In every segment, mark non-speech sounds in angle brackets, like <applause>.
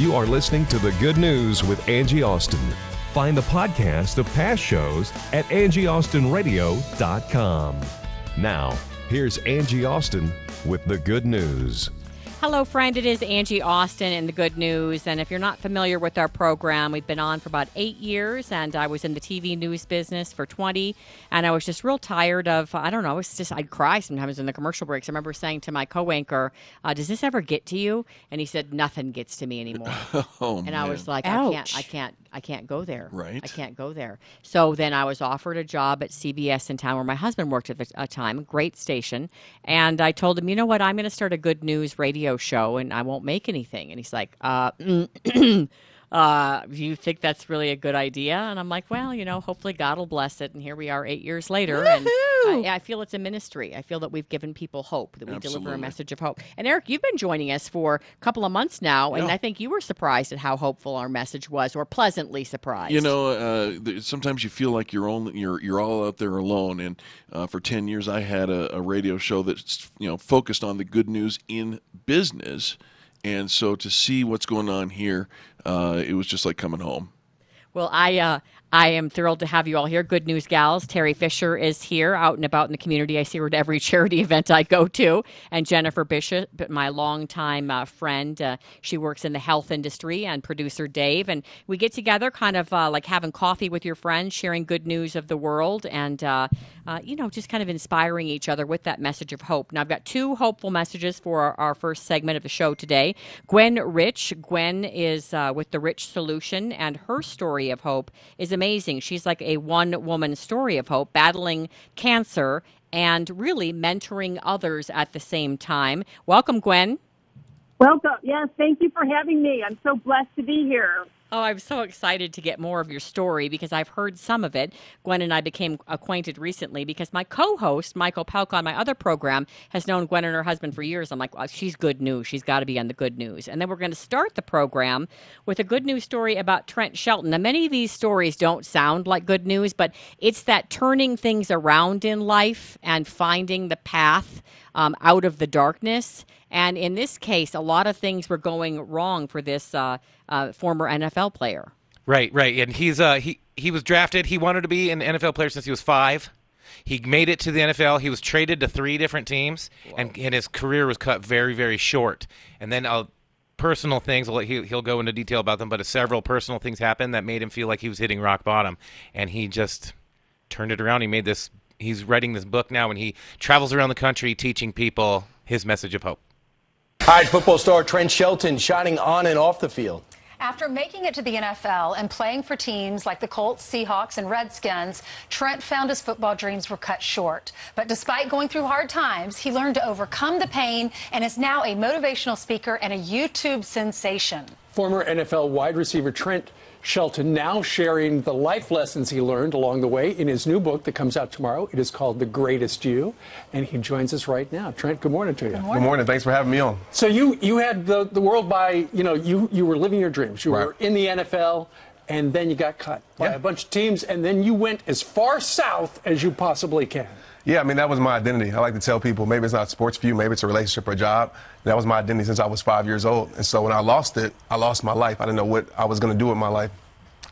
You are listening to The Good News with Angie Austin. Find the podcast of past shows at angieaustinradio.com. Now, here's Angie Austin with the good news. Hello, friend. It is Angie Austin in the good news. And if you're not familiar with our program, we've been on for about eight years, and I was in the TV news business for 20. And I was just real tired of, I don't know, it's just, I'd cry sometimes in the commercial breaks. I remember saying to my co anchor, uh, Does this ever get to you? And he said, Nothing gets to me anymore. <laughs> Oh, and I was like, I can't, I can't, I can't go there. Right. I can't go there. So then I was offered a job at CBS in town where my husband worked at the a time, great station. And I told him, you know what, I'm going to start a good news radio show and I won't make anything. And he's like, uh, <clears throat> uh, do you think that's really a good idea? And I'm like, well, you know, hopefully God will bless it. And here we are eight years later. And I, I feel it's a ministry. I feel that we've given people hope, that we deliver a message of hope. And Eric, you've been joining us for a couple of months now. And Yeah. I think you were surprised at how hopeful our message was, or pleasantly surprised. You know, uh, th- sometimes you feel like you're only you're you're all out there alone. And uh, for ten years, I had a, a radio show that's you know focused on the good news in business. And so to see what's going on here, uh, it was just like coming home. Well, I uh, I am thrilled to have you all here. Good news, gals. Terry Fisher is here, out and about in the community. I see her at every <laughs> charity event I go to. And Jennifer Bishop, my longtime uh, friend, uh, she works in the health industry, and producer Dave. And we get together, kind of uh, like having coffee with your friends, sharing good news of the world, and uh, uh, you know, just kind of inspiring each other with that message of hope. Now, I've got two hopeful messages for our, our first segment of the show today. Gwen Rich. Gwen is uh, with the Rich Solution, and her story of hope is amazing. She's like a one woman story of hope, battling cancer and really mentoring others at the same time. Welcome, Gwen. Welcome. Yes, thank you for having me. I'm so blessed to be here. Oh, I'm so excited to get more of your story because I've heard some of it. Gwen and I became acquainted recently because my co host, Michael Pelk, on my other program, has known Gwen and her husband for years. I'm like, well, she's good news. She's got to be on the good news. And then we're going to start the program with a good news story about Trent Shelton. Now, many of these stories don't sound like good news, but it's that turning things around in life and finding the path um, out of the darkness. And in this case, a lot of things were going wrong for this uh, uh, former NFL player. Right, right, and he's uh he he was drafted. He wanted to be an NFL player since he was five. He made it to the NFL. He was traded to three different teams, and and his career was cut very very short. And then uh, personal things. I'll let- He, he'll go into detail about them, but several personal things happened that made him feel like he was hitting rock bottom, and he just turned it around. He made this. He's writing this book now, and he travels around the country teaching people his message of hope. College football star Trent Shelton shining on and off the field. After making it to the NFL and playing for teams like the Colts, Seahawks, and Redskins, Trent found his football dreams were cut short. But despite going through hard times, he learned to overcome the pain and is now a motivational speaker and a YouTube sensation. Former NFL wide receiver Trent Shelton now sharing the life lessons he learned along the way in his new book that comes out tomorrow. It is called The Greatest You, and he joins us right now. Trent, good morning to you. Good Good morning. Thanks for having me on. So you you had the, the world by you know you you were living your dreams. You were in the NFL, and then you got cut by Yeah. a bunch of teams, and then you went as far south as you possibly can. Yeah, I mean, that was my identity. I like to tell people maybe it's not sports for you, maybe it's a relationship or a job. That was my identity since I was five years old. And so when I lost it, I lost my life. I didn't know what I was going to do with my life.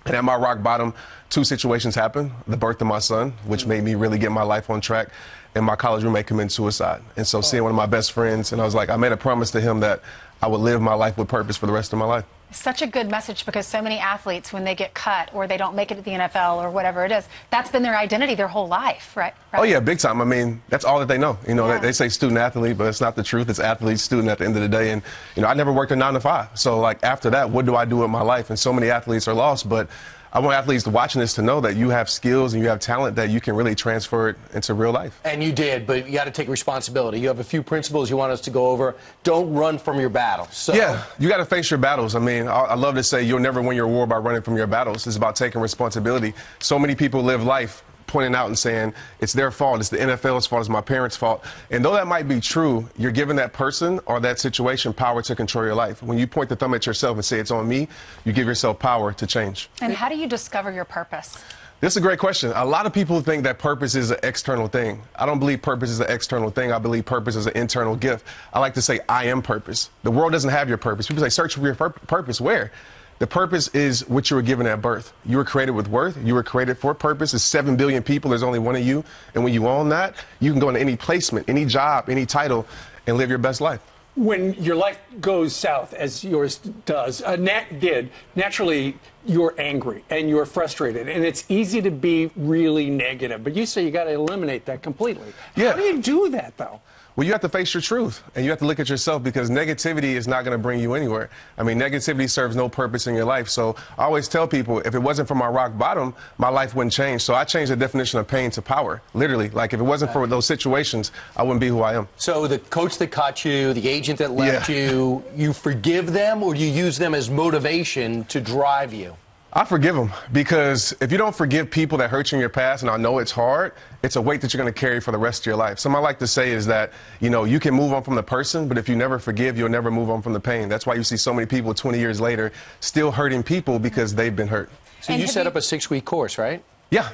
And at my rock bottom, two situations happened the birth of my son, which made me really get my life on track, and my college roommate committed suicide. And so seeing one of my best friends, and I was like, I made a promise to him that I would live my life with purpose for the rest of my life. Such a good message because so many athletes, when they get cut or they don't make it to the NFL or whatever it is, that's been their identity their whole life, right? Oh yeah, big time. I mean, that's all that they know. You know, Yeah. they, they say student athlete, but it's not the truth. It's athlete, student at the end of the day. And you know, I never worked a nine to five. So like after that, what do I do with my life? And so many athletes are lost, but I want athletes watching this to know that you have skills and you have talent that you can really transfer it into real life. And you did, but you got to take responsibility. You have a few principles you want us to go over. Don't run from your battles. So. Yeah, you got to face your battles. I mean, I, I love to say you'll never win your war by running from your battles. It's about taking responsibility. So many people live life pointing out and saying it's their fault, it's the NFL's fault, it's my parents' fault. And though that might be true, you're giving that person or that situation power to control your life. When you point the thumb at yourself and say it's on me, you give yourself power to change. And how do you discover your purpose? This is a great question. A lot of people think that purpose is an external thing. I don't believe purpose is an external thing. I believe purpose is an internal gift. I like to say, I am purpose. The world doesn't have your purpose. People say, search for your pur- purpose. Where? The purpose is what you were given at birth. You were created with worth. You were created for purpose. There's 7 billion people. There's only one of you. And when you own that, you can go into any placement, any job, any title, and live your best life. When your life goes south, as yours does, uh, Nat did, naturally you're angry and you're frustrated, and it's easy to be really negative. But you say you got to eliminate that completely. Yeah. How do you do that, though? Well, you have to face your truth and you have to look at yourself because negativity is not going to bring you anywhere. I mean, negativity serves no purpose in your life. So I always tell people if it wasn't for my rock bottom, my life wouldn't change. So I changed the definition of pain to power, literally. Like if it wasn't for those situations, I wouldn't be who I am. So the coach that caught you, the agent that left Yeah. you, you forgive them or you use them as motivation to drive you? I forgive them because if you don't forgive people that hurt you in your past, and I know it's hard, it's a weight that you're going to carry for the rest of your life. Something I like to say is that, you know, you can move on from the person, but if you never forgive, you'll never move on from the pain. That's why you see so many people 20 years later still hurting people because they've been hurt. So you set up a six week course, right? Yeah.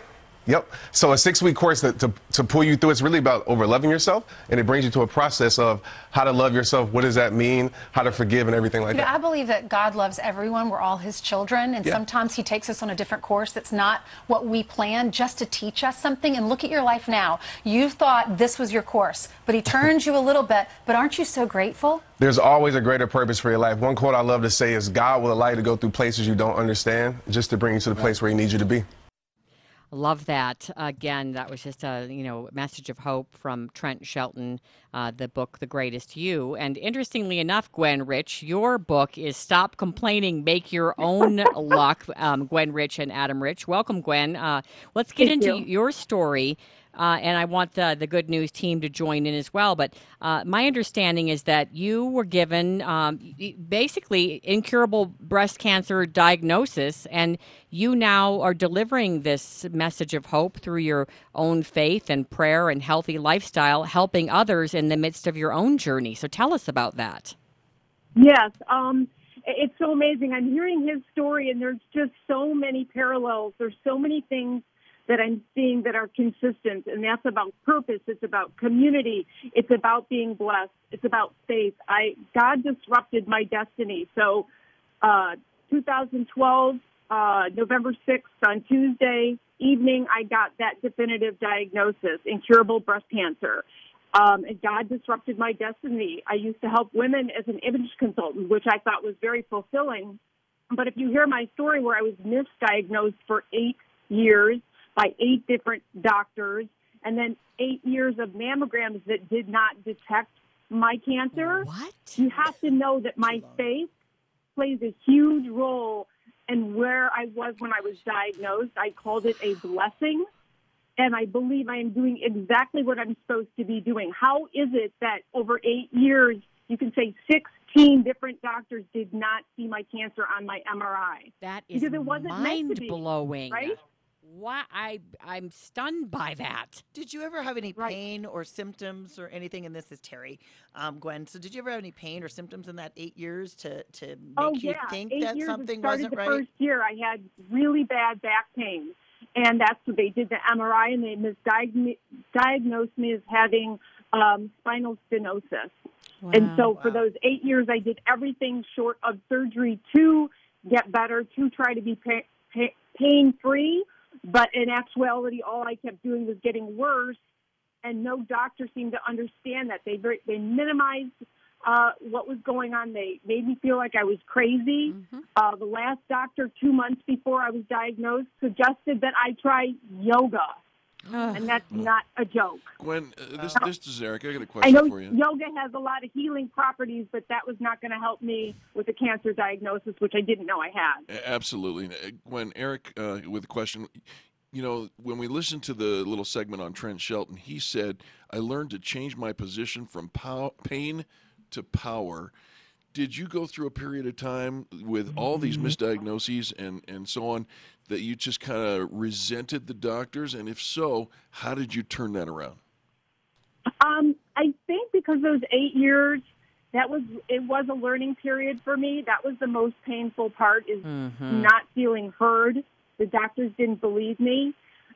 Yep. So a six-week course that, to, to pull you through, it's really about over loving yourself, and it brings you to a process of how to love yourself, what does that mean, how to forgive, and everything like You know, that. I believe that God loves everyone. We're all His children, and Yeah. sometimes He takes us on a different course that's not what we planned, just to teach us something. And look at your life now. You thought this was your course, but He <laughs> turned you a little bit. But aren't you so grateful? There's always a greater purpose for your life. One quote I love to say is God will allow you to go through places you don't understand just to bring you to the place where He needs you to be. Love that. Again, that was just a you know message of hope from Trent Shelton, uh, the book "The Greatest You." And interestingly enough, Gwen Rich, your book is "Stop Complaining, Make Your Own Luck." Um, Gwen Rich and Adam Rich. Welcome, Gwen. Uh, let's get Thank into you. your story. Uh, and I want the, the good news team to join in as well. But uh, my understanding is that you were given um, basically incurable breast cancer diagnosis, and you now are delivering this message of hope through your own faith and prayer and healthy lifestyle, helping others in the midst of your own journey. So tell us about that. Yes, um, it's so amazing. I'm hearing his story, and there's just so many parallels. There's so many things that I'm seeing that are consistent, and that's about purpose. It's about community. It's about being blessed. It's about faith. I God disrupted my destiny. So, uh, 2012, uh, November 6th on Tuesday evening, I got that definitive diagnosis: incurable breast cancer. Um, and God disrupted my destiny. I used to help women as an image consultant, which I thought was very fulfilling. But if you hear my story where I was misdiagnosed for eight years by eight different doctors, and then eight years of mammograms that did not detect my cancer, what? you have to know that my faith plays a huge role in where I was when I was diagnosed. I called it a blessing and I believe I am doing exactly what I'm supposed to be doing. How is it that over eight years, you can say 16 different doctors did not see my cancer on my MRI? That is because it wasn't meant to mind be, blowing. right? Why I I'm stunned by that. Did you ever have any pain or symptoms or anything? And this is Terry, um, Gwen. So, did you ever have any pain or symptoms in that eight years to to make oh you think eight that years. something started wasn't the right? first year. I had really bad back pain, and that's what they did the MRI, and they misdiagnosed me as having um, spinal stenosis. And so for those eight years, I did everything short of surgery to get better, to try to be pa- pa- pain free. But in actuality, all I kept doing was getting worse, and no doctor seemed to understand that. They very, they minimized uh, what was going on. They made me feel like I was crazy. Uh, the last doctor, two months before I was diagnosed, suggested that I try yoga. And that's not a joke. Gwen, uh, this this is Eric. I got a question I know for you. yoga has a lot of healing properties, but that was not going to help me with a cancer diagnosis, which I didn't know I had. A- Absolutely. Uh, Gwen, Eric, uh, with a question. You know, when we listened to the little segment on Trent Shelton, he said, I learned to change my position from pow- pain to power. Did you go through a period of time with all these misdiagnoses and, and so on that you just kind of resented the doctors? And if so, how did you turn that around? Um, I think because those eight years, that was it was a learning period for me. That was the most painful part is Mhm. not feeling heard. The doctors didn't believe me,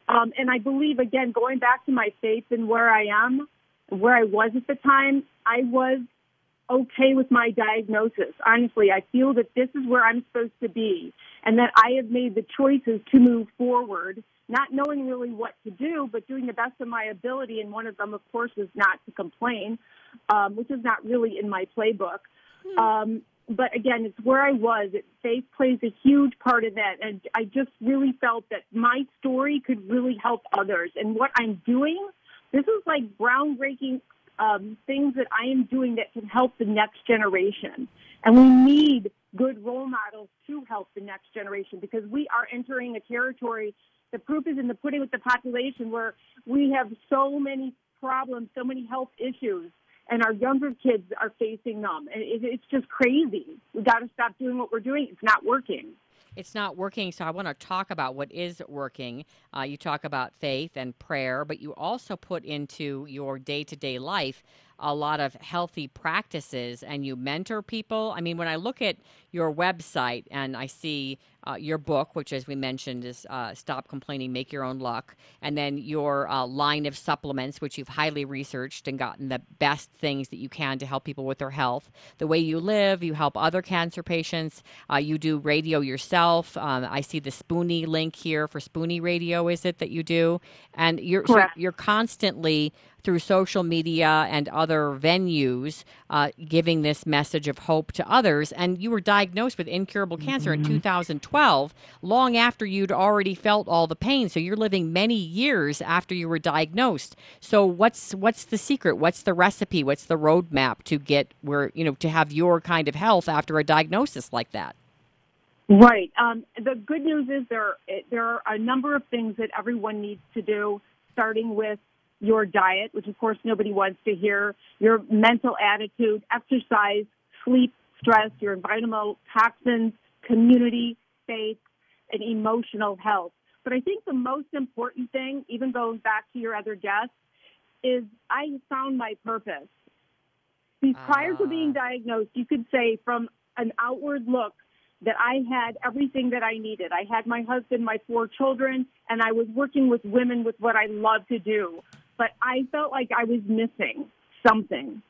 um, and I believe again going back to my faith and where I am, where I was at the time, I was okay with my diagnosis. Honestly, I feel that this is where I'm supposed to be and that I have made the choices to move forward, not knowing really what to do, but doing the best of my ability. And one of them, of course, is not to complain, um, which is not really in my playbook. Um, but again, it's where I was. It, faith plays a huge part of that. And I just really felt that my story could really help others. And what I'm doing, this is like groundbreaking um, things that I am doing that can help the next generation. And we need good role models to help the next generation because we are entering a territory. The proof is in the pudding with the population where we have so many problems, so many health issues, and our younger kids are facing them. And it, it's just crazy. We got to stop doing what we're doing. It's not working. It's not working, so I want to talk about what is working. Uh, you talk about faith and prayer, but you also put into your day to day life a lot of healthy practices and you mentor people. I mean, when I look at your website and I see uh, your book, which, as we mentioned, is uh, Stop Complaining, Make Your Own Luck, and then your uh, line of supplements, which you've highly researched and gotten the best things that you can to help people with their health. The way you live, you help other cancer patients. Uh, you do radio yourself. Um, I see the Spoonie link here for Spoonie Radio, is it that you do? And you're so you're constantly through social media and other venues uh, giving this message of hope to others. And you were diagnosed with incurable cancer in 2012, long after you'd already felt all the pain. So you're living many years after you were diagnosed. So what's what's the secret? What's the recipe? What's the roadmap to get where you know to have your kind of health after a diagnosis like that? Right. Um, the good news is there there are a number of things that everyone needs to do, starting with your diet, which of course nobody wants to hear, your mental attitude, exercise, sleep, stress, your environmental toxins, community, faith, and emotional health. But I think the most important thing, even going back to your other guest, is I found my purpose. See, prior to being ah. diagnosed, you could say from an outward look that I had everything that I needed. I had my husband, my four children, and I was working with women with what I love to do. But I felt like I was missing something.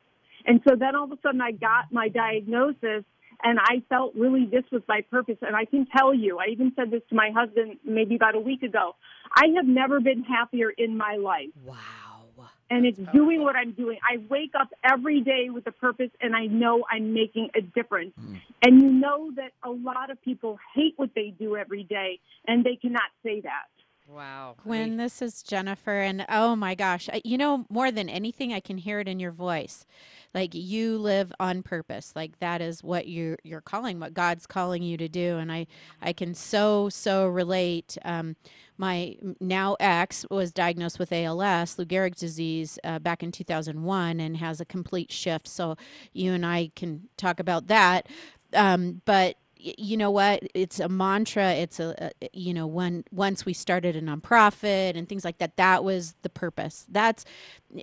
And so then all of a sudden I got my diagnosis and I felt really this was my purpose. And I can tell you, I even said this to my husband maybe about a week ago. I have never been happier in my life. Wow. And it's doing what I'm doing. I wake up every day with a purpose and I know I'm making a difference. Hmm. And you know that a lot of people hate what they do every day and they cannot say that. Wow. Gwen, this is Jennifer, and oh my gosh, you know, more than anything, I can hear it in your voice. Like you live on purpose. Like that is what you're you're calling, what God's calling you to do. And I I can so so relate. Um, my now ex was diagnosed with ALS, Lou Gehrig's disease, uh, back in 2001, and has a complete shift. So you and I can talk about that. Um, but you know what? It's a mantra. It's a, a you know when once we started a nonprofit and things like that that was the purpose. That's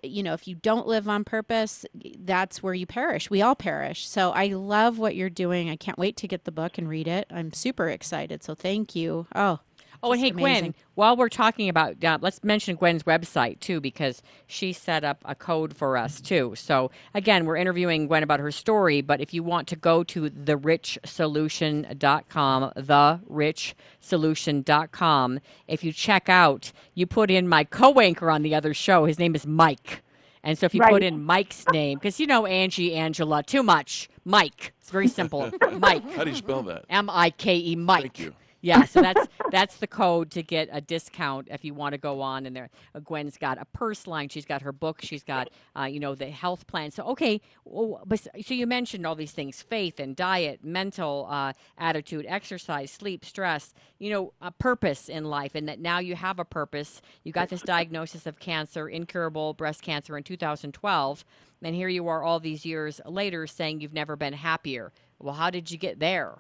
you know if you don't live on purpose that's where you perish. We all perish. So i love what you're doing. I can't wait to get the book and read it. I'm super excited. So thank you. Oh Oh, and hey, amazing. Gwen, while we're talking about, uh, let's mention Gwen's website too, because she set up a code for us too. So, again, we're interviewing Gwen about her story, but if you want to go to therichsolution.com, therichsolution.com, if you check out, you put in my co anchor on the other show, his name is Mike. And so if you put in Mike's name, because you know Angie, Angela, too much, Mike. It's very simple. <laughs> Mike. How do you spell that? M I K E Mike. Thank you. Yeah, so that's <laughs> that's the code to get a discount if you want to go on. And there, uh, Gwen's got a purse line. She's got her book. She's got uh, you know the health plan. So okay, so you mentioned all these things: faith and diet, mental uh, attitude, exercise, sleep, stress. You know, a purpose in life, and that now you have a purpose. You got this diagnosis of cancer, incurable breast cancer in 2012, and here you are all these years later saying you've never been happier. Well, how did you get there?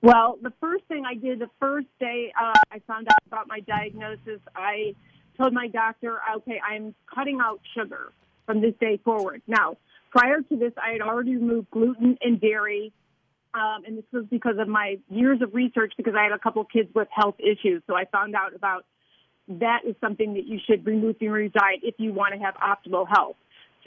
Well, the first thing I did the first day uh, I found out about my diagnosis, I told my doctor, okay, I'm cutting out sugar from this day forward. Now, prior to this, I had already removed gluten and dairy, um, and this was because of my years of research because I had a couple kids with health issues. So I found out about that is something that you should remove from your diet if you want to have optimal health.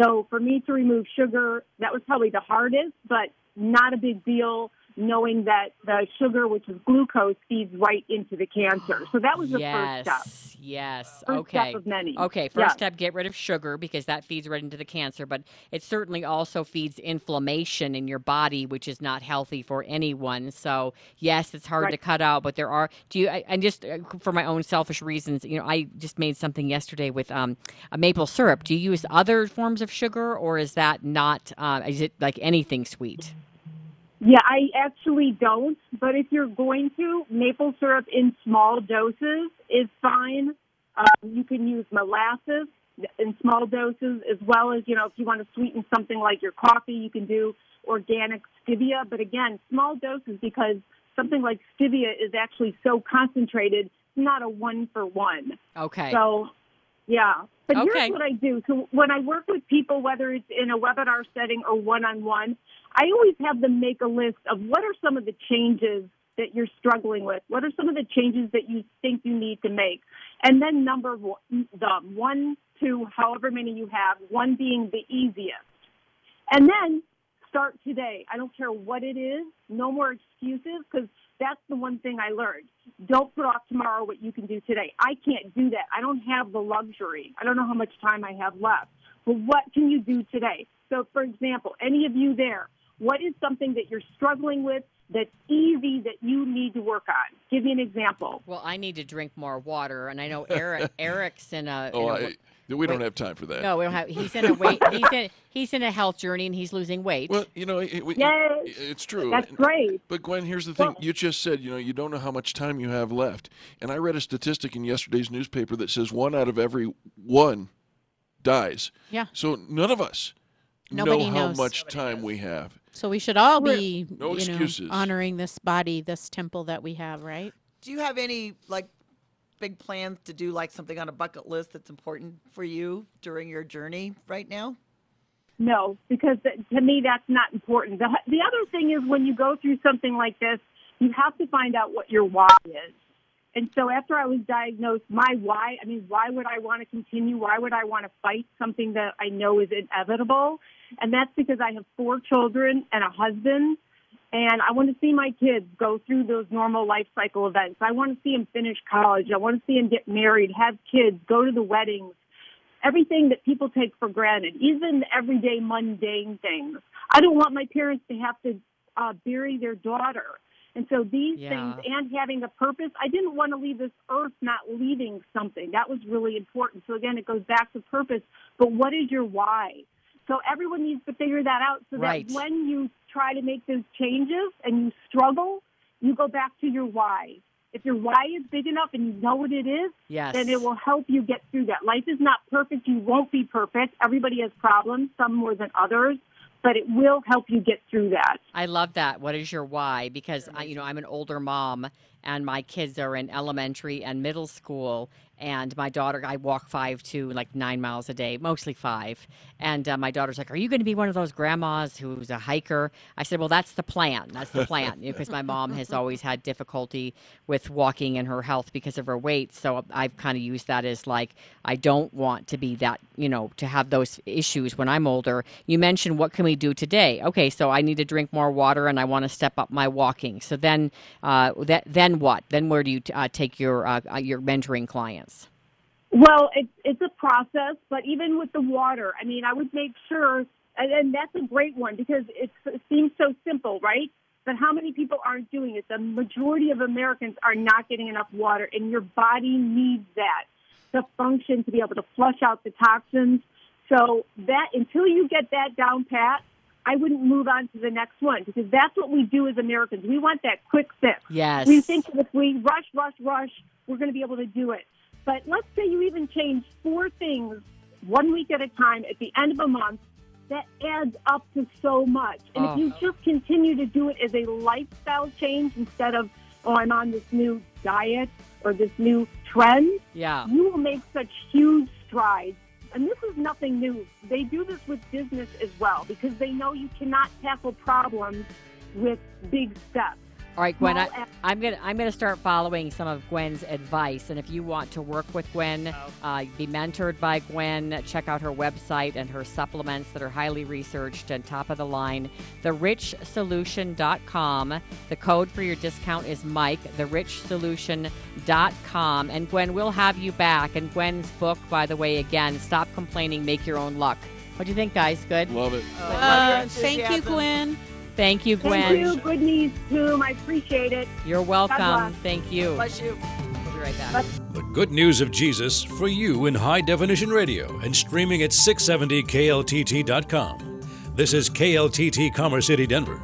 So for me to remove sugar, that was probably the hardest, but not a big deal knowing that the sugar, which is glucose, feeds right into the cancer. So that was the yes, first step. Yes. First okay. step of many. Okay. First Yeah. step: get rid of sugar because that feeds right into the cancer. But it certainly also feeds inflammation in your body, which is not healthy for anyone. So yes, it's hard to cut out. But there are. Do you? I, and just uh, for my own selfish reasons, you know, I just made something yesterday with um, a maple syrup. Do you use other forms of sugar, or is that not? Uh, is it like anything sweet? Yeah, I actually don't. But if you're going to, maple syrup in small doses is fine. Um, you can use molasses in small doses, as well as you know, if you want to sweeten something like your coffee, you can do organic stevia. But again, small doses because something like stevia is actually so concentrated, it's not a one for one. Okay. So, yeah. But Okay. here's what I do. So when I work with people, whether it's in a webinar setting or one on one, I always have them make a list of what are some of the changes that you're struggling with? What are some of the changes that you think you need to make? And then number one, them, one, two, however many you have, one being the easiest. And then start today. I don't care what it is. No more excuses because that's the one thing I learned. Don't put off tomorrow what you can do today. I can't do that. I don't have the luxury. I don't know how much time I have left. But what can you do today? So, for example, any of you there, what is something that you're struggling with that's easy that you need to work on? Give me an example. Well, I need to drink more water, and I know <laughs> Eric. Eric's in a. Oh, in a oh, I, we don't have time for that. No, we don't have. He's in a weight. <laughs> He's in. He's in a health journey, and he's losing weight. Well, you know, it, we- Yes. it's true. That's And- great. But Gwen, here's the thing: you just said, you know, you don't know how much time you have left. And I read a statistic in yesterday's newspaper that says one out of every one dies. Yeah. So none of us Nobody know how knows. much time we have. So we should all be, No you know, excuses. honoring this body, this temple that we have, right? Do you have any like big plans to do like something on a bucket list that's important for you during your journey right now? No, because to me that's not important. The, the other thing is when you go through something like this, you have to find out what your why is. And so after I was diagnosed, my why, I mean, why would I want to continue? Why would I want to fight something that I know is inevitable? And that's because I have four children and a husband, and I want to see my kids go through those normal life cycle events. I want to see them finish college. I want to see them get married, have kids, go to the weddings, everything that people take for granted, even the everyday mundane things. I don't want my parents to have to uh, bury their daughter. And so these Yeah. things and having a purpose, I didn't want to leave this earth not leaving something. That was really important. So again, it goes back to purpose. But what is your why? So everyone needs to figure that out so Right. that when you try to make those changes and you struggle, you go back to your why. If your why is big enough and you know what it is, Yes. then it will help you get through that. Life is not perfect. You won't be perfect. Everybody has problems, some more than others, but it will help you get through that. I love that. What is your why? Because I, you know I'm an older mom, and my kids are in elementary and middle school. And my daughter, I walk five to like nine miles a day, mostly five. And uh, my daughter's like, "Are you going to be one of those grandmas who's a hiker?" I said, "Well, that's the plan. That's the plan." Because my mom has always had difficulty with walking and her health because of her weight. So I've kind of used that as like, I don't want to be that, you know, to have those issues when I'm older. You mentioned what can we do today? Okay, so I need to drink more water and I want to step up my walking. So then, uh, that then what? Then where do you uh, take your uh, uh, your mentoring clients? Well, it's it's a process, but even with the water, I mean, I would make sure, and, and that's a great one because it's, it seems so simple, right? but how many people aren't doing it? The majority of Americans are not getting enough water, and your body needs that to function to be able to flush out the toxins. So that until you get that down pat, I wouldn't move on to the next one because that's what we do as Americans. We want that quick fix. Yes. We think if we rush, rush, rush, we're going to be able to do it. But let's say you even change four things one week at a time at the end of a month. That adds up to so much. And Oh. if you just continue to do it as a lifestyle change instead of, oh, I'm on this new diet or this new trend, Yeah. you will make such huge strides. And this is nothing new. They do this with business as well because they know you cannot tackle problems with big steps. All right, Gwen. I, I'm gonna I'm gonna start following some of Gwen's advice, and if you want to work with Gwen, uh, be mentored by Gwen, check out her website and her supplements that are highly researched and top of the line. TheRichSolution.com. The code for your discount is Mike. TheRichSolution.com. And Gwen, we'll have you back. And Gwen's book, by the way, again, Stop Complaining, Make Your Own Luck. What do you think, guys? Good. Love it. Uh, thank you, Gwen. Thank you, Gwen. Thank you. Good news, Toom. I appreciate it. You're welcome. Thank you. Bless you. We'll be right back. The good news of Jesus for you in high definition radio and streaming at 670kltt.com. This is KLTT Commerce City, Denver.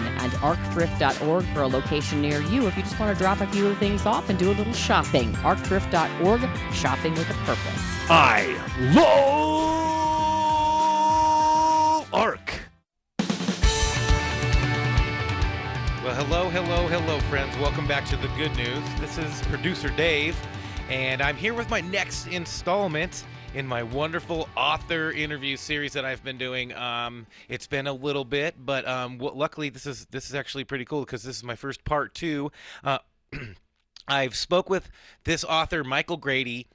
and arcthrift.org for a location near you if you just want to drop a few things off and do a little shopping. arcthrift.org, shopping with a purpose. I love Arc. Well, hello, hello, hello, friends. Welcome back to the good news. This is producer Dave, and I'm here with my next installment in my wonderful author interview series that I've been doing. Um, it's been a little bit, but um, luckily this is this is actually pretty cool because this is my first part two. Uh, <clears throat> I've spoke with this author Michael Grady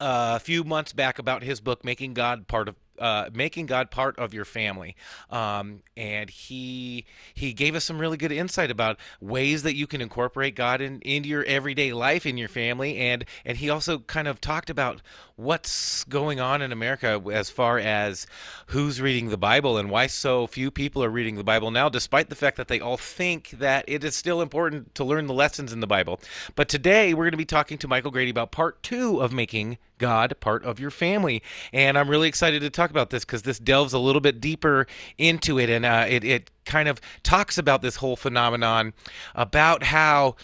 uh, a few months back about his book making god part of uh, making god part of your family. Um, and he he gave us some really good insight about ways that you can incorporate god in, into your everyday life in your family. And and he also kind of talked about what's going on in america as far as who's reading the bible and why so few people are reading the bible now despite the fact that they all think that it is still important to learn the lessons in the bible. But today we're going to be talking to michael grady about part two of making God part of your family. And I'm really excited to talk about this because this delves a little bit deeper into it. And uh, it, it kind of talks about this whole phenomenon about how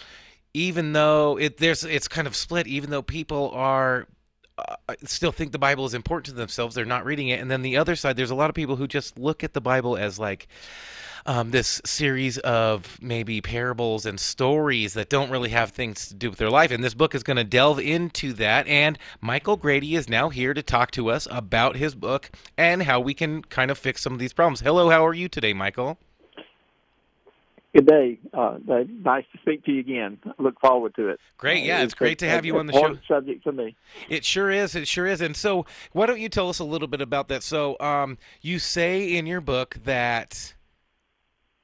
even though it there's it's kind of split, even though people are uh, still think the Bible is important to themselves, they're not reading it. And then the other side, there's a lot of people who just look at the Bible as like um, this series of maybe parables and stories that don't really have things to do with their life. And this book is going to delve into that. And Michael Grady is now here to talk to us about his book and how we can kind of fix some of these problems. Hello, how are you today, Michael? Good day. Uh, uh, nice to speak to you again. I look forward to it. Great, yeah, Uh, it's great a- to have you on the show. Subject for me. It sure is. It sure is. And so, why don't you tell us a little bit about that? So, um, you say in your book that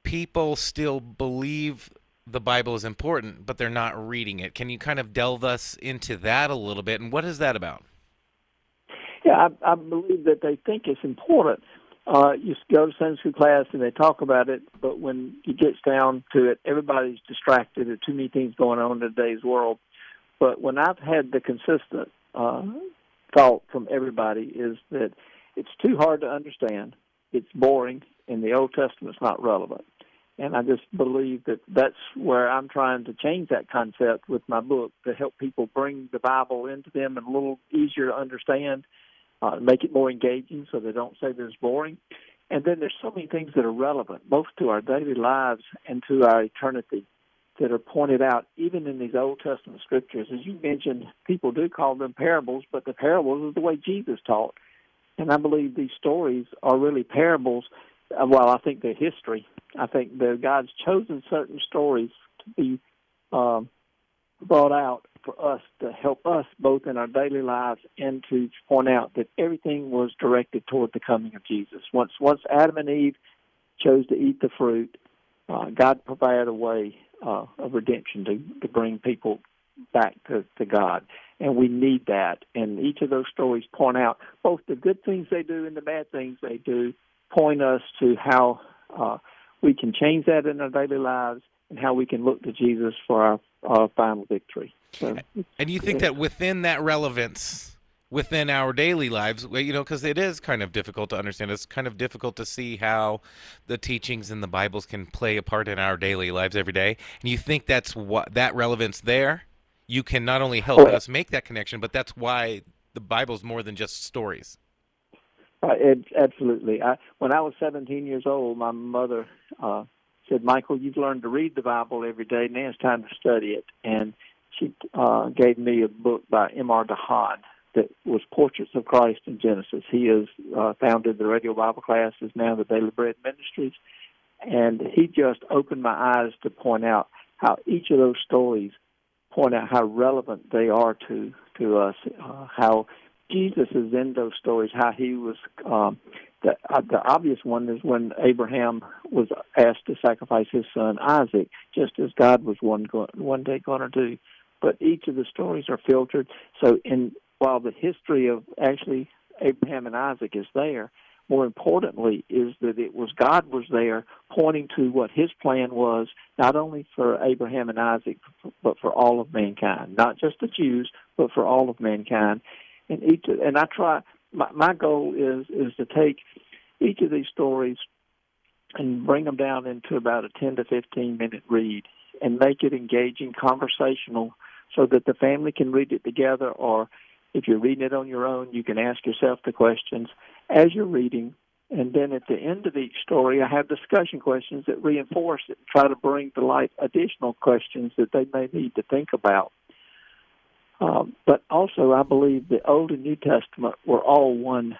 people still believe the Bible is important, but they're not reading it. Can you kind of delve us into that a little bit? And what is that about? Yeah, I, I believe that they think it's important. Uh, you go to Sunday school class and they talk about it, but when it gets down to it, everybody's distracted. There are too many things going on in today's world. But when I've had the consistent uh, thought from everybody is that it's too hard to understand, it's boring, and the Old Testament's not relevant. And I just believe that that's where I'm trying to change that concept with my book to help people bring the Bible into them and a little easier to understand, uh, make it more engaging so they don't say that it's boring. And then there's so many things that are relevant, both to our daily lives and to our eternity, that are pointed out even in these Old Testament scriptures. As you mentioned, people do call them parables, but the parables is the way Jesus taught. And I believe these stories are really parables uh, well, I think the history. I think that God's chosen certain stories to be um, brought out for us to help us both in our daily lives and to point out that everything was directed toward the coming of Jesus. Once once Adam and Eve chose to eat the fruit, uh, God provided a way uh, of redemption to, to bring people back to, to God. And we need that. And each of those stories point out both the good things they do and the bad things they do, point us to how uh, we can change that in our daily lives and how we can look to Jesus for our, our final victory. So, And you think that within that relevance, within our daily lives, you know, because it is kind of difficult to understand. It's kind of difficult to see how the teachings in the Bibles can play a part in our daily lives every day. And you think that's what that relevance there, you can not only help Oh, us make that connection, but that's why the Bible's more than just stories. Uh, it, absolutely. I, when I was 17 years old, my mother uh, said, "Michael, you've learned to read the Bible every day. Now it's time to study it." And she uh, gave me a book by M.R. DeHaan that was Portraits of Christ in Genesis. He has uh, founded the Radio Bible classes, now the Daily Bread Ministries, and he just opened my eyes to point out how each of those stories point out how relevant they are to to us, uh, how Jesus is in those stories, how he was. Um, the, uh, the obvious one is when Abraham was asked to sacrifice his son Isaac, just as God was one go- one day going to do. But each of the stories are filtered. So, in while the history of actually Abraham and Isaac is there, more importantly is that it was God was there pointing to what his plan was, not only for Abraham and Isaac, but for all of mankind, not just the Jews, but for all of mankind. And each, and I try. My, my goal is is to take each of these stories and bring them down into about a ten to fifteen minute read, and make it engaging, conversational, so that the family can read it together, or if you're reading it on your own, you can ask yourself the questions as you're reading. And then at the end of each story, I have discussion questions that reinforce it, try to bring to light additional questions that they may need to think about. Um, but also, I believe the Old and New Testament were all one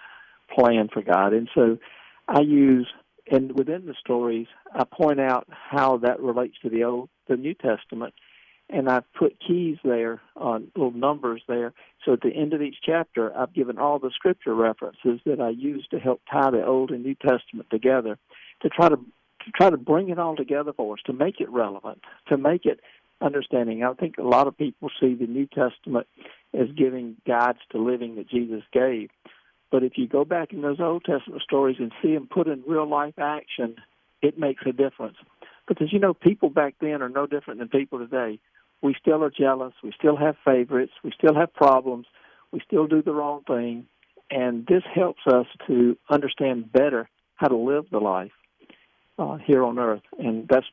plan for God. And so I use, and within the stories, I point out how that relates to the Old, the New Testament and I've put keys there on little numbers there. So at the end of each chapter, I've given all the scripture references that I use to help tie the Old and New Testament together, to try to to try to bring it all together for us, to make it relevant, to make it understanding. I think a lot of people see the New Testament as giving guides to living that Jesus gave. But if you go back in those Old Testament stories and see them put in real life action, it makes a difference. Because you know, people back then are no different than people today we still are jealous. We still have favorites. We still have problems. We still do the wrong thing. And this helps us to understand better how to live the life uh, here on earth. And that's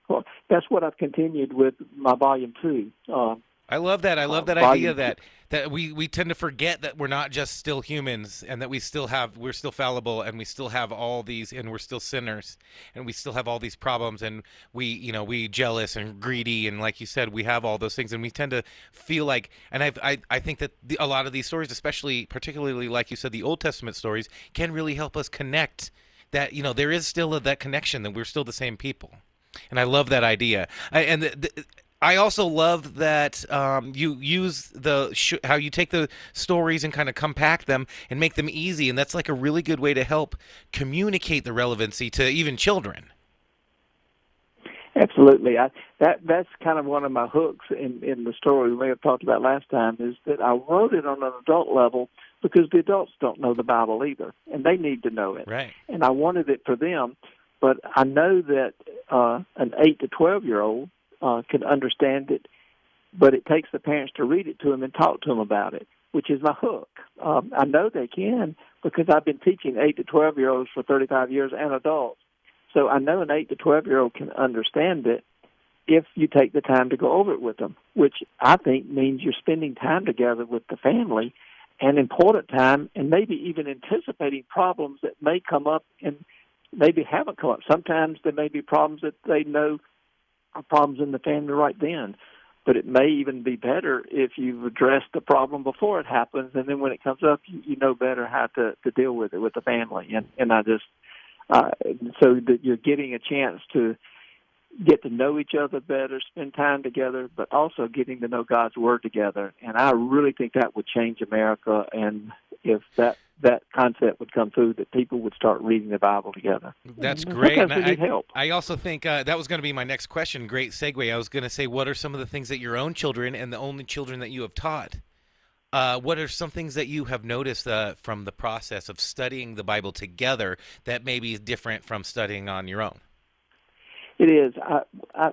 that's what I've continued with my volume two. Uh, I love that. I love that volume idea that that we, we tend to forget that we're not just still humans and that we still have we're still fallible and we still have all these and we're still sinners and we still have all these problems and we you know we jealous and greedy and like you said we have all those things and we tend to feel like and I've, I I think that the, a lot of these stories especially particularly like you said the Old Testament stories can really help us connect that you know there is still a, that connection that we're still the same people and I love that idea. I, and the, the, I also love that um, you use the sh- how you take the stories and kind of compact them and make them easy, and that's like a really good way to help communicate the relevancy to even children. Absolutely, I, that that's kind of one of my hooks in in the story we may have talked about last time is that I wrote it on an adult level because the adults don't know the Bible either, and they need to know it. Right. And I wanted it for them, but I know that uh, an eight to twelve year old uh, can understand it, but it takes the parents to read it to them and talk to them about it, which is my hook. Um, I know they can because I've been teaching eight to twelve year olds for thirty five years and adults. So I know an eight to twelve year old can understand it if you take the time to go over it with them, which I think means you're spending time together with the family and important time and maybe even anticipating problems that may come up and maybe haven't come up. Sometimes there may be problems that they know are problems in the family right then. But it may even be better if you've addressed the problem before it happens, and then when it comes up, you, you know better how to, to deal with it with the family. And and I just uh, so that you're getting a chance to get to know each other better, spend time together, but also getting to know God's Word together. And I really think that would change America. And if that that concept would come through, that people would start reading the Bible together. That's great. Sometimes and I, help. I also think uh, that was going to be my next question. Great segue. I was going to say, what are some of the things that your own children and the only children that you have taught? Uh, what are some things that you have noticed uh, from the process of studying the Bible together that maybe is different from studying on your own? It is. I, I,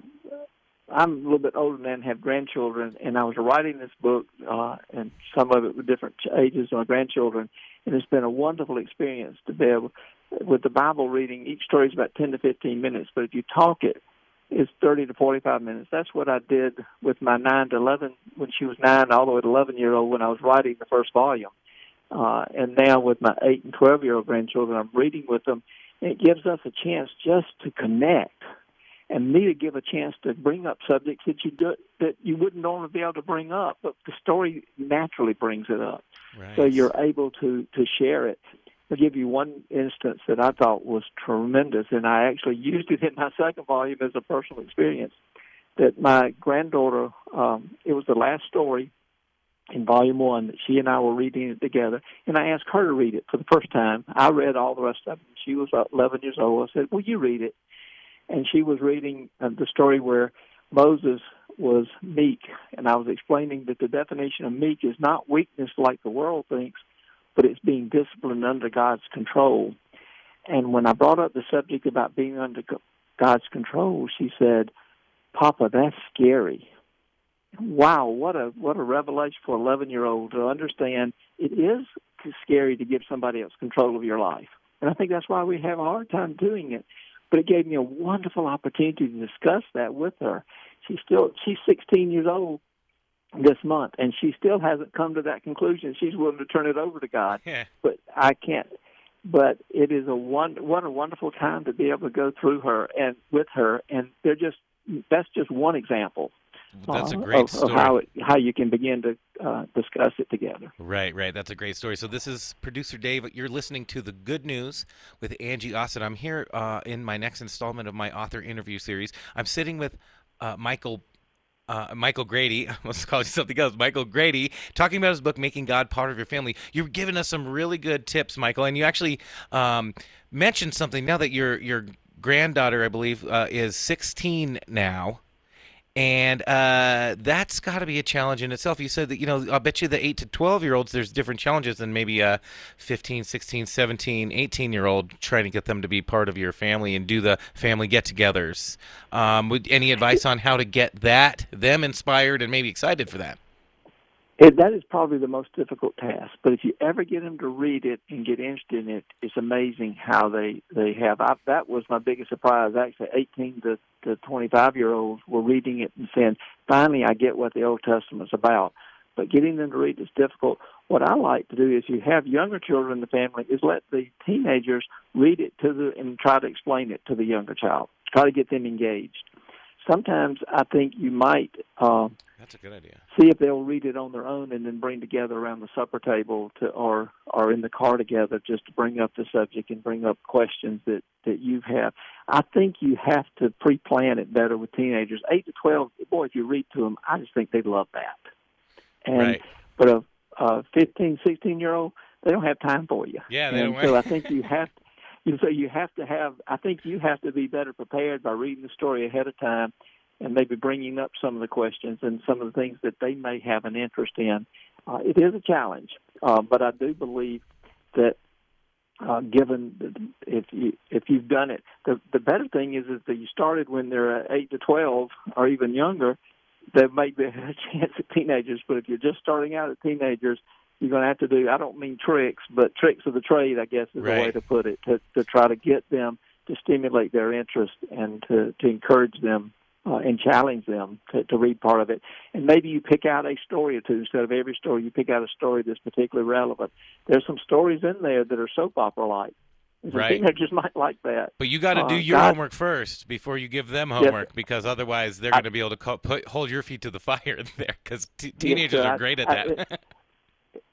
I'm a little bit older than and have grandchildren, and I was writing this book, uh, and some of it with different ages of my grandchildren, and it's been a wonderful experience to be able, with the Bible reading, each story is about 10 to 15 minutes, but if you talk it, it's 30 to 45 minutes. That's what I did with my 9 to 11, when she was 9, all the way to 11 year old, when I was writing the first volume. Uh, and now with my 8 and 12 year old grandchildren, I'm reading with them. It gives us a chance just to connect and me to give a chance to bring up subjects that you do, that you wouldn't normally be able to bring up, but the story naturally brings it up. So you're able to to share it. I'll give you one instance that I thought was tremendous, and I actually used it in my second volume as a personal experience. That my granddaughter, um, it was the last story in volume one that she and I were reading it together, and I asked her to read it for the first time. I read all the rest of it. She was about 11 years old. I said, "Will you read it?" And she was reading uh, the story where Moses was meek, and I was explaining that the definition of meek is not weakness like the world thinks, but it's being disciplined under God's control. And when I brought up the subject about being under God's control, she said, "Papa, that's scary." Wow, what a what a revelation for an 11 year old to understand it is scary to give somebody else control of your life. And I think that's why we have a hard time doing it. But it gave me a wonderful opportunity to discuss that with her. She's still she's 16 years old this month, and she still hasn't come to that conclusion. She's willing to turn it over to God, <laughs> Yeah. but I can't. But it is a one what a wonderful time to be able to go through her and with her, and they're just that's just one example. That's a great of, story. of how it, how you can begin to uh, discuss it together. Right, right. That's a great story. So this is producer Dave. You're listening to the Good News with Angie Austin. I'm here uh, in my next installment of my author interview series. I'm sitting with uh, Michael. Uh, Michael Grady, <laughs> I almost call you something else. Michael Grady, talking about his book, Making God Part of Your Family. You've given us some really good tips, Michael, and you actually um, mentioned something now that your your granddaughter, I believe, uh, is 16 now and uh, that's got to be a challenge in itself. You said that, you know, I bet you the 8 to 12 year olds, there's different challenges than maybe a 15, 16, 17, 18 year old trying to get them to be part of your family and do the family get togethers. Um, would, any advice on how to get that, them inspired and maybe excited for that? It, that is probably the most difficult task. But if you ever get them to read it and get interested in it, it's amazing how they they have. I, that was my biggest surprise. Actually, 18 to to 25 year olds were reading it and saying, "Finally, I get what the Old Testament's about." But getting them to read is difficult. What I like to do is, you have younger children in the family, is let the teenagers read it to the and try to explain it to the younger child. Try to get them engaged. Sometimes I think you might. Uh, That's a good idea. see if they'll read it on their own and then bring together around the supper table to or or in the car together just to bring up the subject and bring up questions that that you have i think you have to pre-plan it better with teenagers 8 to 12 boy if you read to them i just think they'd love that and Right. but a, a 15 16 year old they don't have time for you Yeah, they and don't- so i <laughs> think you have to. you so you have to have i think you have to be better prepared by reading the story ahead of time and maybe bringing up some of the questions and some of the things that they may have an interest in. Uh, it is a challenge, uh, but I do believe that uh, given that if you if you've done it, the the better thing is is that you started when they're uh, eight to twelve or even younger. There may be <laughs> a chance at teenagers, but if you're just starting out at teenagers, you're going to have to do. I don't mean tricks, but tricks of the trade, I guess, is the way to put it. To to try to get them to stimulate their interest and to to encourage them uh, and challenge them to, to read part of it. And maybe you pick out a story or two instead of every story. You pick out a story that's particularly relevant. There's some stories in there that are soap opera like. Right. teenagers might like that. But you got to Uh, do your God- homework first before you give them Yes, homework because otherwise they're going to be able to co- put, hold your feet to the <laughs> fire there because t- teenagers sir. are I- great at I- that. <laughs>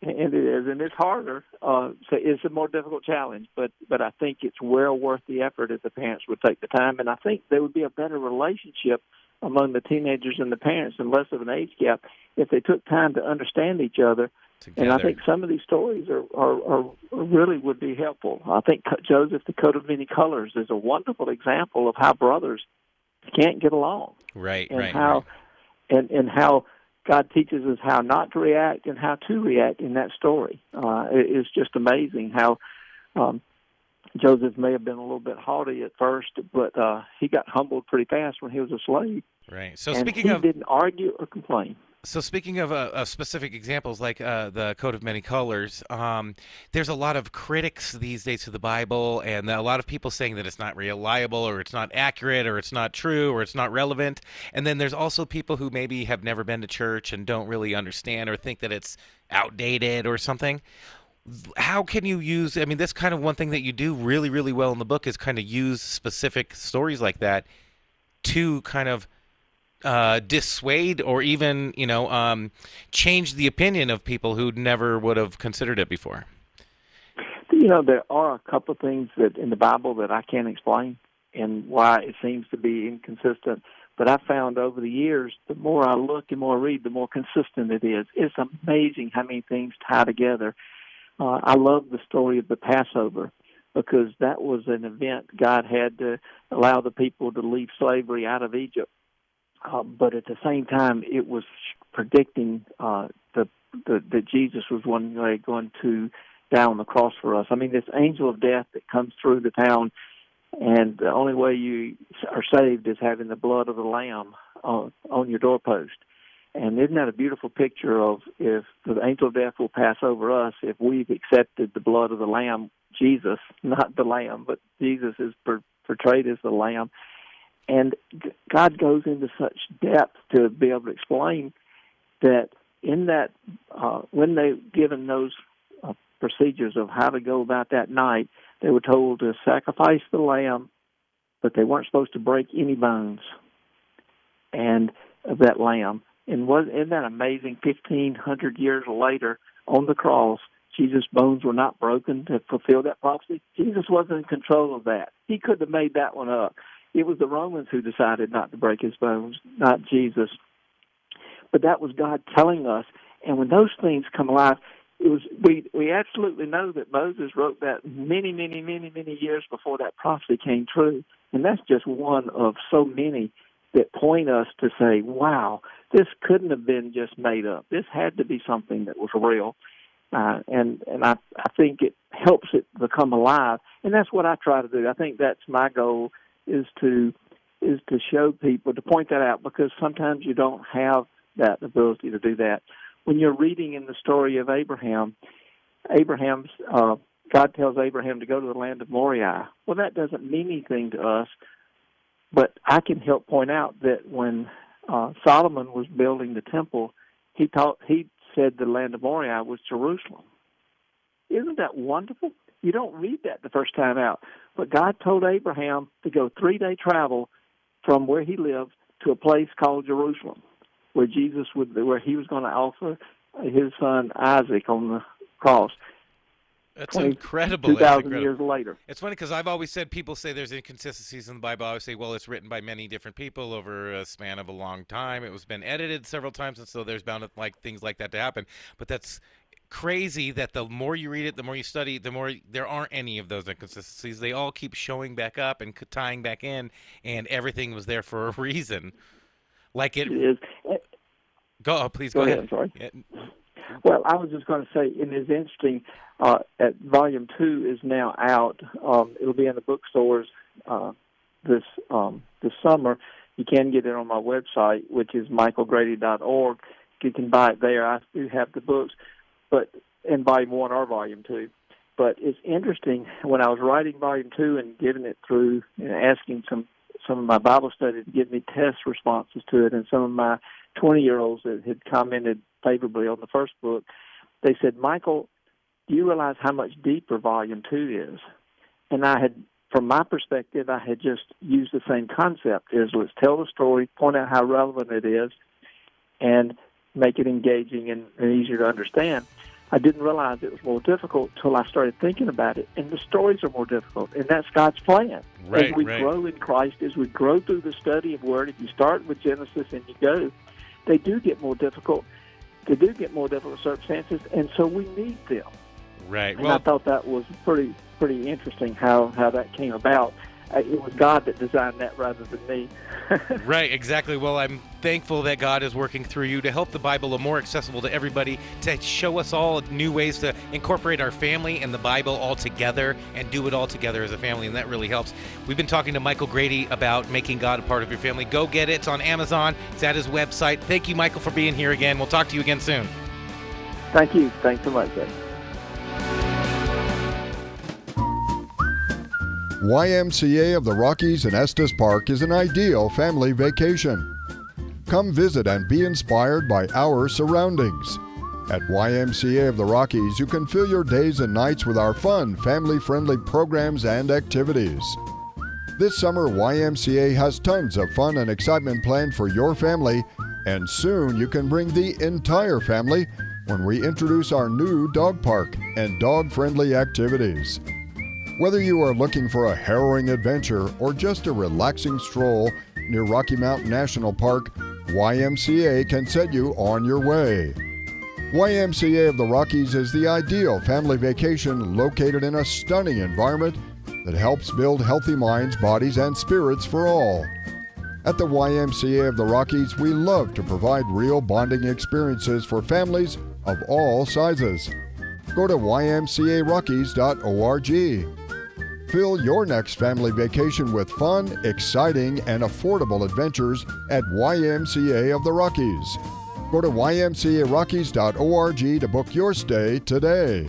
and it is, and it's harder. Uh, so it's a more difficult challenge, but but I think it's well worth the effort if the parents would take the time, and I think there would be a better relationship among the teenagers and the parents, and less of an age gap if they took time to understand each other. And I think some of these stories are, are, are really would be helpful. I think Joseph, the coat of many colors, is a wonderful example of how brothers can't get along Right, and right, how right. and and how God teaches us how not to react and how to react in that story. Uh, it, it's just amazing how um, Joseph may have been a little bit haughty at first, but uh, he got humbled pretty fast when he was a slave. Right. So and speaking he of didn't argue or complain. So speaking of, uh, of specific examples like uh, the coat of many colors, um, there's a lot of critics these days to the Bible, and a lot of people saying that it's not reliable, or it's not accurate, or it's not true, or it's not relevant. And then there's also people who maybe have never been to church and don't really understand or think that it's outdated or something. How can you use? I mean, that's kind of one thing that you do really, really well in the book is kind of use specific stories like that to kind of uh, dissuade or even you know um, change the opinion of people who never would have considered it before. You know, there are a couple of things that in the Bible that I can't explain and why it seems to be inconsistent. But I found over the years, the more I look and more I read, the more consistent it is. It's amazing how many things tie together. Uh, I love the story of the Passover because that was an event God had to allow the people to leave slavery out of Egypt. Uh, but at the same time, it was predicting uh, the, the that Jesus was one day going to die on the cross for us. I mean, this angel of death that comes through the town, and the only way you are saved is having the blood of the lamb uh, on your doorpost. And isn't that a beautiful picture of if the angel of death will pass over us if we've accepted the blood of the lamb, Jesus, not the lamb, but Jesus is portrayed as the lamb. And God goes into such depth to be able to explain that in that uh, when they given those uh, procedures of how to go about that night, they were told to sacrifice the lamb, but they weren't supposed to break any bones and of that lamb. And was isn't that amazing? Fifteen hundred years later, on the cross, Jesus' bones were not broken to fulfill that prophecy. Jesus wasn't in control of that. He could have made that one up. It was the Romans who decided not to break his bones, not Jesus. But that was God telling us. And when those things come alive, it was we we absolutely know that Moses wrote that many, many, many, many years before that prophecy came true. And that's just one of so many that point us to say, wow, this couldn't have been just made up. This had to be something that was real. Uh, and and I I think it helps it become alive, and that's what I try to do. I think that's my goal is to is to show people to point that out because sometimes you don't have that ability to do that. When you're reading in the story of Abraham, Abraham's uh, God tells Abraham to go to the land of Moriah. Well, that doesn't mean anything to us, but I can help point out that when uh, Solomon was building the temple, he taught he said the land of Moriah was Jerusalem. Isn't that wonderful? You don't read that the first time out, but God told Abraham to go three day travel from where he lived to a place called Jerusalem, where Jesus would, where he was going to offer his son Isaac on the cross. That's 20 incredible. 2,000 years later. It's funny because I've always said people say there's inconsistencies in the Bible. I always say, well, it's written by many different people over a span of a long time. It was been edited several times, and so there's bound to, like things like that to happen. But that's crazy that the more you read it, the more you study, the more there aren't any of those inconsistencies. They all keep showing back up and tying back in, and everything was there for a <laughs> reason. Like it. is. Go, oh, please Go go, ahead, I'm sorry. Yeah. Well, I was just going to say, and it's interesting. Uh, at volume two is now out. Um, it'll be in the bookstores uh, this um, this summer. You can get it on my website, which is michaelgrady.org. You can buy it there. I do have the books, but in volume one or volume two. But it's interesting when I was writing volume two and giving it through and asking some some of my Bible study to give me test responses to it, and some of my 20 year olds that had commented favorably on the first book, they said, Michael, do you realize how much deeper volume two is? And I had, from my perspective, I had just used the same concept is let's tell the story, point out how relevant it is, and make it engaging and, and easier to understand. I didn't realize it was more difficult until I started thinking about it. And the stories are more difficult, and that's God's plan. Right, as we right. grow in Christ, as we grow through the study of Word, if you start with Genesis and you go, they do get more difficult. They do get more difficult circumstances, and so we need them. Right. And I thought that was pretty pretty interesting how how that came about. Uh, it was God that designed that rather than me. <laughs> Right, exactly. Well, I'm thankful that God is working through you to help the Bible more accessible to everybody, to show us all new ways to incorporate our family and the Bible all together and do it all together as a family, and that really helps. We've been talking to Michael Grady about making God a part of your family. Go get it. It's on Amazon. It's at his website. Thank you, Michael, for being here again. We'll talk to you again soon. Thank you. Thanks so much. YMCA of the Rockies in Estes Park is an ideal family vacation. Come visit and be inspired by our surroundings. At YMCA of the Rockies, you can fill your days and nights with our fun, family friendly programs and activities. This summer, YMCA has tons of fun and excitement planned for your family, and soon you can bring the entire family when we introduce our new dog park and dog friendly activities. Whether you are looking for a harrowing adventure or just a relaxing stroll near Rocky Mountain National Park, YMCA can set you on your way. YMCA of the Rockies is the ideal family vacation located in a stunning environment that helps build healthy minds, bodies, and spirits for all. At the YMCA of the Rockies, we love to provide real bonding experiences for families of all sizes. Go to ymcarockies.org. Fill your next family vacation with fun, exciting, and affordable adventures at YMCA of the Rockies. Go to ymcarockies.org to book your stay today.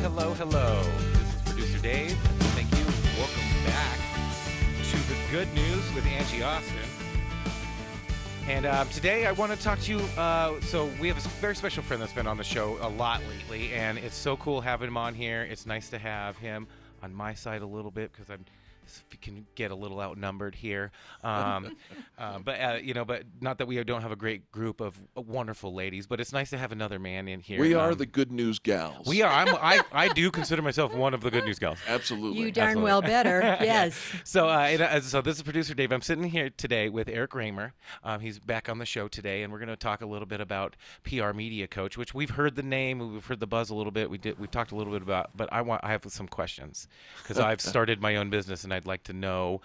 Hello, hello. This is producer Dave. Thank you. Welcome back to the Good News with Angie Austin. And um, today I want to talk to you. Uh, so we have a very special friend that's been on the show a lot lately, and it's so cool having him on here. It's nice to have him on my side a little bit because I'm if you can get a little outnumbered here. <laughs> Um, uh, but uh, you know, but not that we don't have a great group of wonderful ladies, but it's nice to have another man in here. We are Um, the good news gals. we are. I'm, I I do consider myself one of the good news gals. <laughs> Absolutely. You darn Absolutely. well better. <laughs> Yes. So, uh, and, uh, so this is producer Dave. I'm sitting here today with Eric Raymer. Um, he's back on the show today, and we're going to talk a little bit about PR Media Coach, which we've heard the name, we've heard the buzz a little bit. We did, we've talked a little bit about, but I want, I have some questions because I've started my own business, and I'd like to know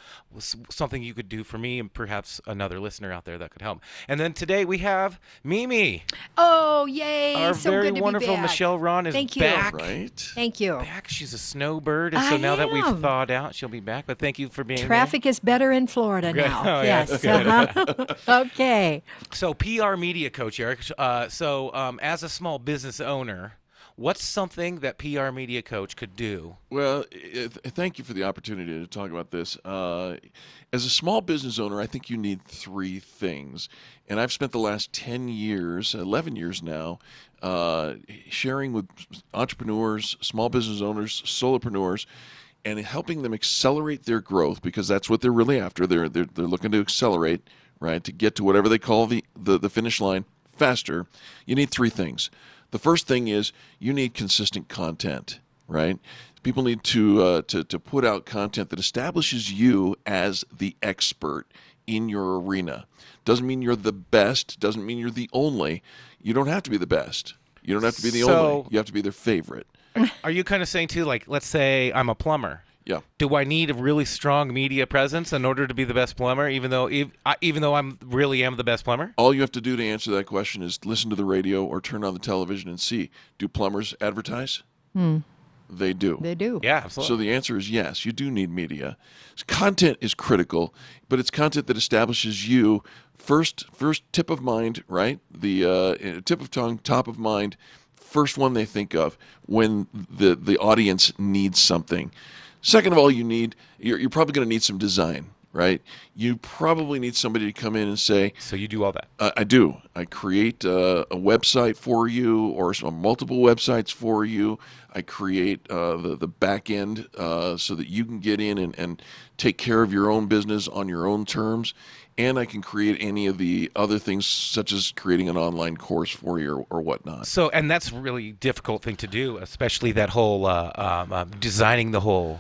something you could do for me, and perhaps another listener out there that could help. And then today we have Mimi. Oh, yay. Our so very good to wonderful be back. Michelle Ron is Thank you. back. Right. Thank you. Back. She's a snowbird, and so I now that we've thawed out, she'll be back. But thank you for being here. Traffic is better in Florida now. <laughs> Oh, yeah, yes. uh-huh. <laughs> okay. So PR media coach Eric. Uh, so um, as a small business owner, what's something that PR media coach could do? Well, thank you for the opportunity to talk about this. Uh, as a small business owner, I think you need three things. And I've spent the last 10 years, 11 years now, uh, sharing with entrepreneurs, small business owners, solopreneurs, and helping them accelerate their growth because that's what they're really after. They're, they're, they're looking to accelerate, right, to get to whatever they call the, the, the finish line faster. You need three things. The first thing is you need consistent content, right? People need to, uh, to, to put out content that establishes you as the expert in your arena. Doesn't mean you're the best, doesn't mean you're the only. You don't have to be the best. You don't have to be the So- only. You have to be their favorite. <laughs> Are you kind of saying too, like, let's say I'm a plumber. Yeah. Do I need a really strong media presence in order to be the best plumber? Even though, I- even though I'm really am the best plumber. All you have to do to answer that question is listen to the radio or turn on the television and see do plumbers advertise? Hmm. They do. They do. Yeah, absolutely. So the answer is yes, you do need media. Content is critical, but it's content that establishes you first first tip of mind, right? The uh, tip of tongue, top of mind, first one they think of when the the audience needs something. Second of all, you need you're, you're probably going to need some design, right? You probably need somebody to come in and say. So you do all that. Uh, I do. I create uh, a website for you, or some multiple websites for you. I create uh, the the back end uh, so that you can get in and, and take care of your own business on your own terms. And I can create any of the other things, such as creating an online course for you or, or whatnot. So, and that's a really difficult thing to do, especially that whole uh, um, um, designing the whole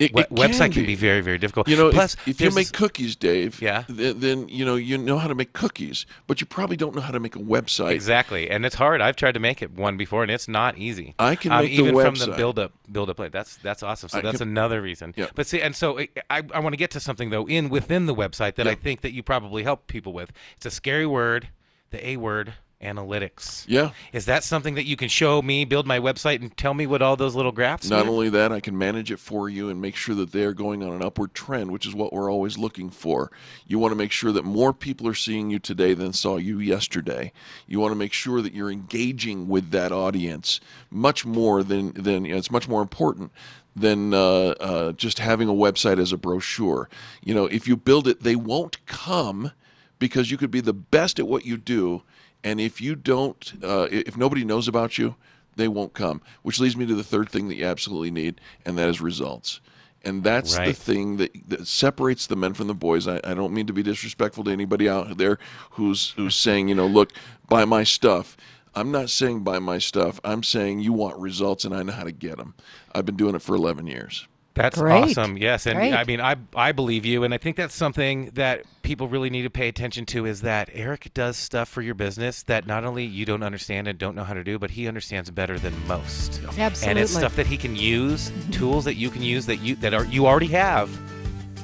It- we- it website can be. very, very difficult. You know, if- plus if, you there's make cookies, Dave, Yeah. then, then you know you know how to make cookies, but you probably don't know how to make a website. Exactly, and it's hard. I've tried to make it one before, and it's not easy. I can um, make the even from the build up, build up. Like that's that's awesome. So I that's can- another reason. Yeah. But see, and so I I, I want to get to something though in within the website that I think that you probably help people with. It's a scary word, the A word. Analytics. Yeah. Is that something that you can show me, build my website, and tell me what all those little graphs are? Not mean? only that, I can manage it for you and make sure that they're going on an upward trend, which is what we're always looking for. You want to make sure that more people are seeing you today than saw you yesterday. You want to make sure that you're engaging with that audience much more than than you know, it's much more important than uh, uh, just having a website as a brochure. You know, if you build it, they won't come because you could be the best at what you do, and if you don't, uh, if nobody knows about you, they won't come. Which leads me to the third thing that you absolutely need, and that is results. And that's the thing that, that separates the men from the boys. I, I don't mean to be disrespectful to anybody out there who's who's saying, you know, look, buy my stuff. I'm not saying buy my stuff. I'm saying you want results, and I know how to get them. I've been doing it for 11 years. That's Great. awesome. Yes, and Great. I mean, I I believe you, and I think that's something that people really need to pay attention to. Is that Eric does stuff for your business that not only you don't understand and don't know how to do, but he understands better than most. Absolutely. And it's stuff that he can use, tools that you can use that you that are you already have,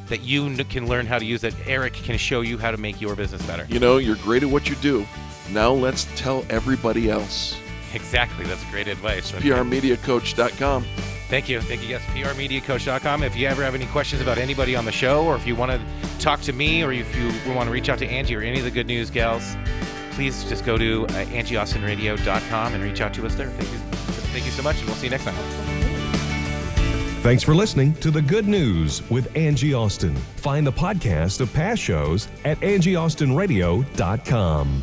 that you n- can learn how to use. That Eric can show you how to make your business better. You know, you're great at what you do. Now let's tell everybody else. Exactly. That's great advice. PRMediaCoach.com. Thank you. Thank you. Yes, prmediacoach.com. If you ever have any questions about anybody on the show, or if you want to talk to me, or if you want to reach out to Angie or any of the good news gals, please just go to uh, angieaustinradio.com and reach out to us there. Thank you. Thank you so much, and we'll see you next time. Thanks for listening to The Good News with Angie Austin. Find the podcast of past shows at angieaustinradio.com.